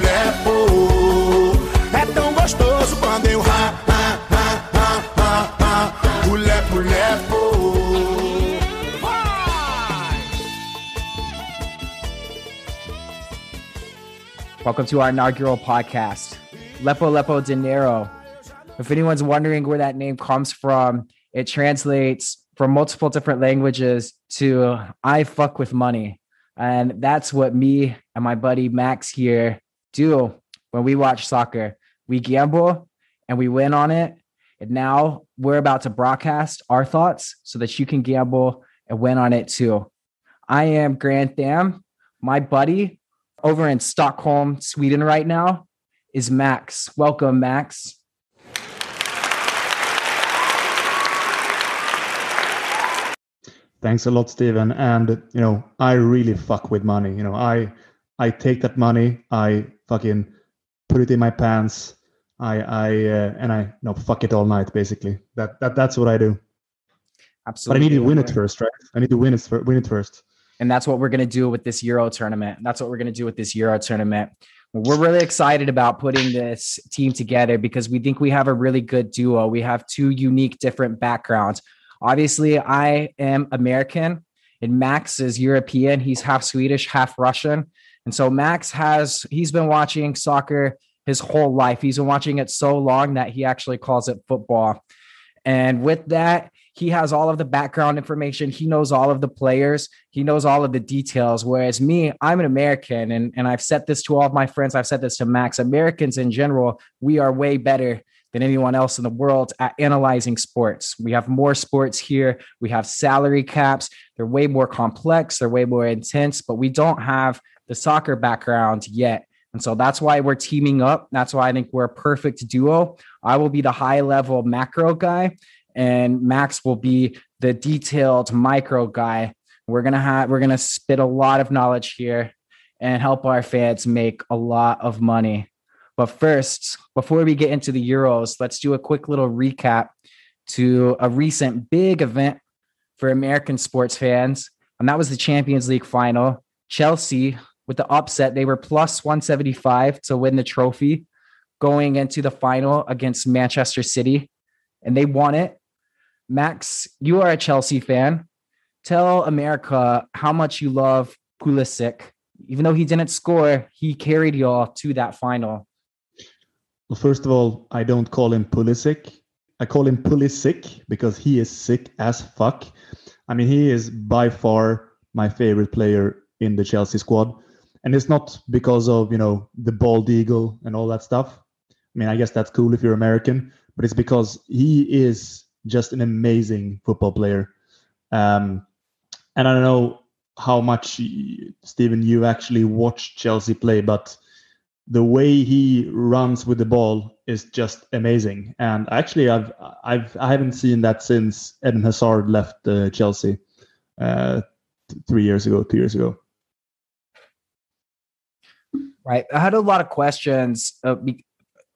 mulher. É tão gostoso quando eu ha, ha, ha, ha, ha, ha. Mulher, mulher, Welcome to our inaugural podcast, Lepo Lepo Dinero. If anyone's wondering where that name comes from, it translates from multiple different languages to I fuck with money. And that's what me and my buddy Max here do when we watch soccer. We gamble and we win on it. And now we're about to broadcast our thoughts so that you can gamble and win on it too. I am Grant Tham. My buddy over in Stockholm, Sweden right now is Max. Welcome, Max. Thanks a lot, Steven. And you know, I really fuck with money. You know, I I take that money, I fucking put it in my pants. I I uh, and I know fuck it all night basically. That that that's what I do. Absolutely. But I need to win it first, right? I need to win it win it first. And that's what we're going to do with this Euro tournament. That's what we're going to do with this Euro tournament. We're really excited about putting this team together because we think we have a really good duo. We have two unique, different backgrounds. Obviously, I am American and Max is European. He's half Swedish, half Russian. And so Max has, he's been watching soccer his whole life. He's been watching it so long that he actually calls it football. And with that, he has all of the background information. He knows all of the players. He knows all of the details. Whereas me, I'm an American, and, and I've said this to all of my friends. I've said this to Max. Americans in general, we are way better than anyone else in the world at analyzing sports. We have more sports here. We have salary caps. They're way more complex. They're way more intense, but we don't have the soccer background yet. And so that's why we're teaming up. That's why I think we're a perfect duo. I will be the high level macro guy, and Max will be the detailed micro guy. We're gonna have we're gonna spit a lot of knowledge here and help our fans make a lot of money. But first, before we get into the Euros, let's do a quick little recap to a recent big event for American sports fans, and that was the Champions League final. Chelsea, with the upset, they were plus 175 to win the trophy going into the final against Manchester City, and they won it. Max, you are a Chelsea fan. Tell America how much you love Pulisic. Even though he didn't score, he carried y'all to that final. Well, first of all, I don't call him Pulisic. I call him Pulisic because he is sick as fuck. I mean, he is by far my favorite player in the Chelsea squad. And it's not because of, you know, the bald eagle and all that stuff. I mean, I guess that's cool if you're American, but it's because he is just an amazing football player. Um, and I don't know how much, Stephen, you actually watch Chelsea play, but the way he runs with the ball is just amazing. And actually, I've I've I haven't seen that since Eden Hazard left uh, Chelsea uh, th- three years ago, two years ago. Right. I had a lot of questions uh,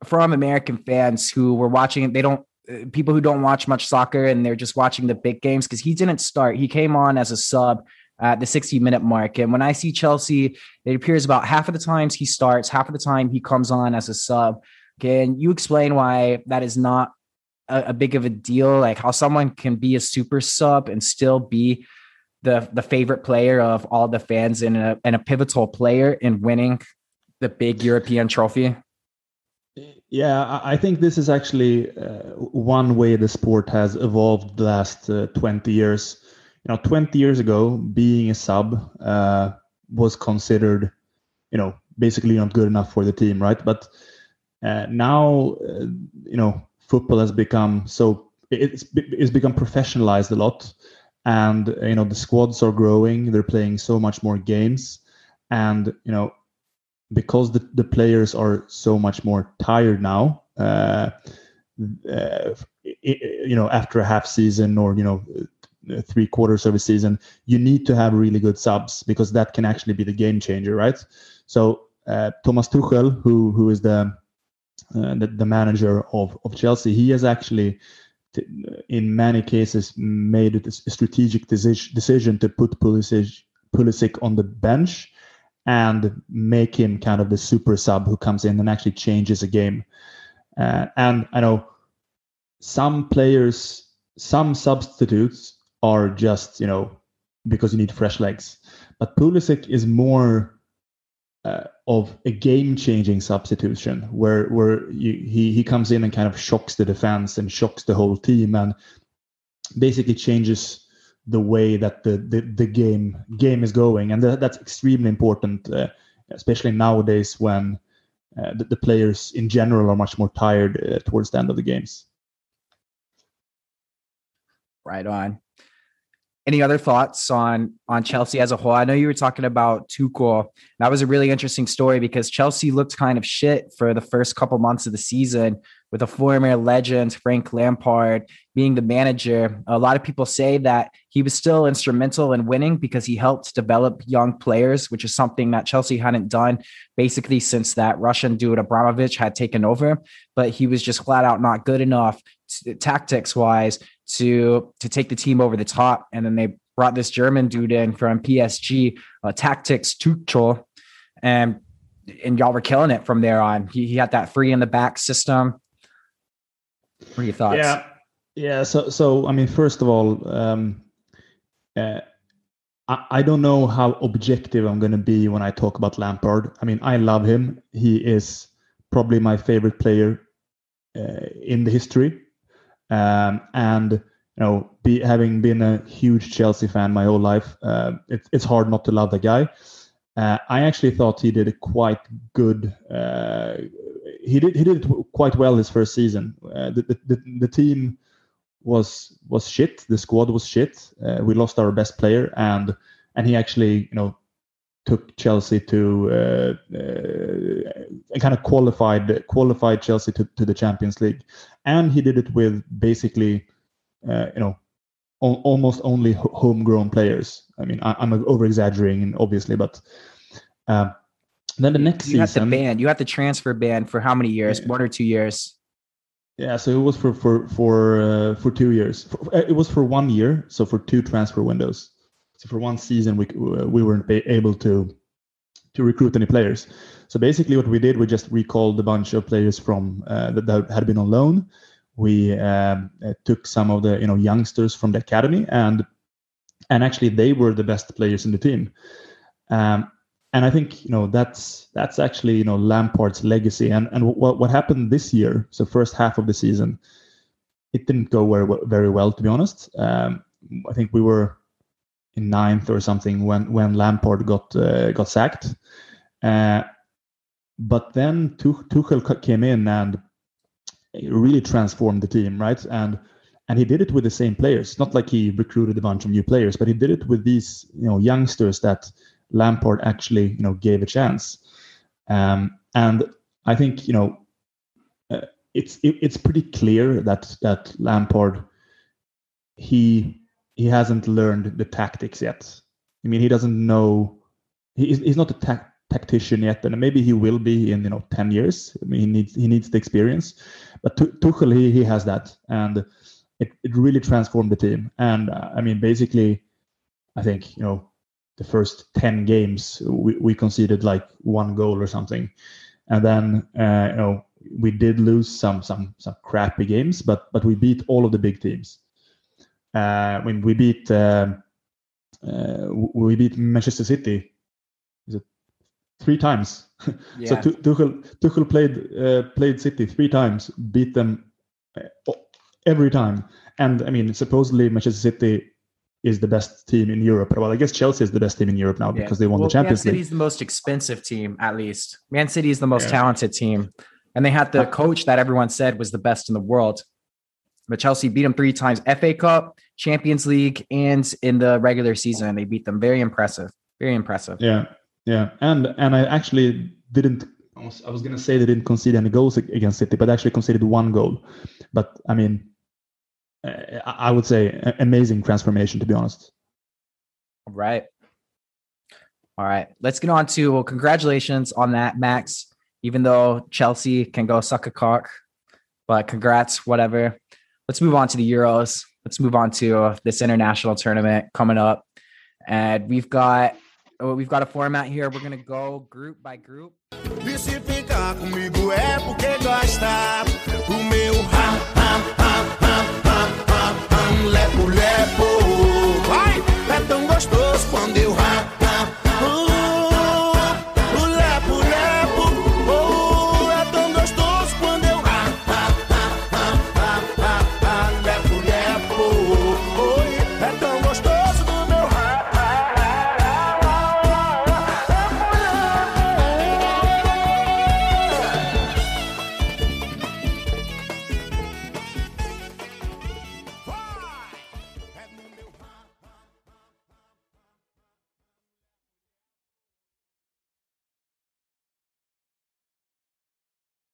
from American fans who were watching. They don't uh, people who don't watch much soccer and they're just watching the big games because he didn't start. He came on as a sub at the 60 minute mark. And when I see Chelsea, it appears about half of the times he starts, half of the time he comes on as a sub. Can you explain why that is not a, a big of a deal? Like how someone can be a super sub and still be the the favorite player of all the fans and a, and a pivotal player in winning the big European trophy? Yeah, I think this is actually uh, one way the sport has evolved the last uh, 20 years. You know 20 years ago being a sub uh, was considered you know basically not good enough for the team right? But uh, now uh, you know football has become so it's it's become professionalized a lot. And you know the squads are growing they're playing so much more games. And you know because the, the players are so much more tired now uh, uh, you know after a half season or you know three quarters of a season, you need to have really good subs because that can actually be the game changer, right? So uh, Thomas Tuchel, who who is the, uh, the, the manager of of Chelsea, he has actually t- in many cases made a strategic decision decision to put Pulisic Pulisic on the bench and make him kind of the super sub who comes in and actually changes a game. Uh, and I know some players, some substitutes are just you know because you need fresh legs. But Pulisic is more uh, of a game-changing substitution, where where you, he he comes in and kind of shocks the defense and shocks the whole team and basically changes the way that the the, the game game is going, and th- that's extremely important, uh, especially nowadays when uh, the, the, players in general are much more tired uh, towards the end of the games. Right on any other thoughts on on Chelsea as a whole? I know you were talking about Tuchel. That was a really interesting story because Chelsea looked kind of shit for the first couple months of the season with a former legend Frank Lampard being the manager. A lot of people say that he was still instrumental in winning because he helped develop young players, which is something that Chelsea hadn't done basically since that Russian dude Abramovich had taken over. But he was just flat out not good enough tactics wise to to take the team over the top. And then they brought this German dude in from PSG, uh, Tactics Tuchel, and and y'all were killing it from there on. He, he had that free in the back system. What are your thoughts? Yeah, yeah. So so I mean, first of all, um, uh, I, I don't know how objective I'm going to be when I talk about Lampard. I mean, I love him. He is probably my favorite player uh, in the history. Um, and you know, be, having been a huge Chelsea fan my whole life, uh, it, it's hard not to love the guy. Uh, I actually thought he did a quite good. Uh, he did he did quite well his first season. Uh, the, the, the, team was was shit. The squad was shit. Uh, we lost our best player, and and he actually you know took Chelsea to uh, uh, kind of qualified qualified Chelsea to, to the Champions League, and he did it with basically, uh, you know, o- almost only homegrown players. I mean, I, am over exaggerating, obviously, but uh, then the next you season, had the ban, you had the transfer ban for how many years? Yeah. One or two years? Yeah, so it was for for for uh, for two years. For, uh, it was for one year, so for two transfer windows. So for one season, we we weren't able to to recruit any players. So basically, what we did, we just recalled a bunch of players from uh, that, that, had been on loan. We um, uh, took some of the you know youngsters from the academy, and and actually they were the best players in the team. Um, and I think you know that's that's actually you know Lampard's legacy. And and what what happened this year? So first half of the season, it didn't go very very well to be honest. Um, I think we were in ninth or something when when Lampard got uh, got sacked. Uh, but then Tuchel came in and really transformed the team, right? And and he did it with the same players. Not like he recruited a bunch of new players, but he did it with these you know youngsters that Lampard actually you know gave a chance. Um, and I think you know uh, it's it, it's pretty clear that that Lampard he he hasn't learned the tactics yet. I mean, he doesn't know. He, he's not a ta- tactician yet, and maybe he will be in you know ten years. I mean, he needs he needs the experience, but Tuchel he, he has that, and it, it really transformed the team. And uh, I mean, basically, I think you know the first ten games we, we conceded like one goal or something, and then uh, you know we did lose some some some crappy games, but but we beat all of the big teams when we beat um, uh, we beat Manchester City. Is it three times? Yeah. so Tuchel Tuchel played uh, played City three times, beat them uh, every time. And I mean, supposedly Manchester City is the best team in Europe. Well, I guess Chelsea is the best team in Europe now yeah. because they won well, the Champions Man League. Man City's the most expensive team, at least. Man City is the most yeah. talented team, and they had the coach that everyone said was the best in the world. But Chelsea beat them three times: FA Cup, Champions League, and in the regular season. They beat them. Very impressive. Very impressive. Yeah, yeah, and and I actually didn't. I was, was going to say they didn't concede any goals against City, but actually conceded one goal. But I mean, eh, I would say amazing transformation, to be honest. All right. All right. Let's get on to well, congratulations on that, Max. Even though Chelsea can go suck a cock, but congrats, whatever. Let's move on to the Euros let's move on to uh, this international tournament coming up. And we've got oh, we've got a format here. We're gonna go group by group.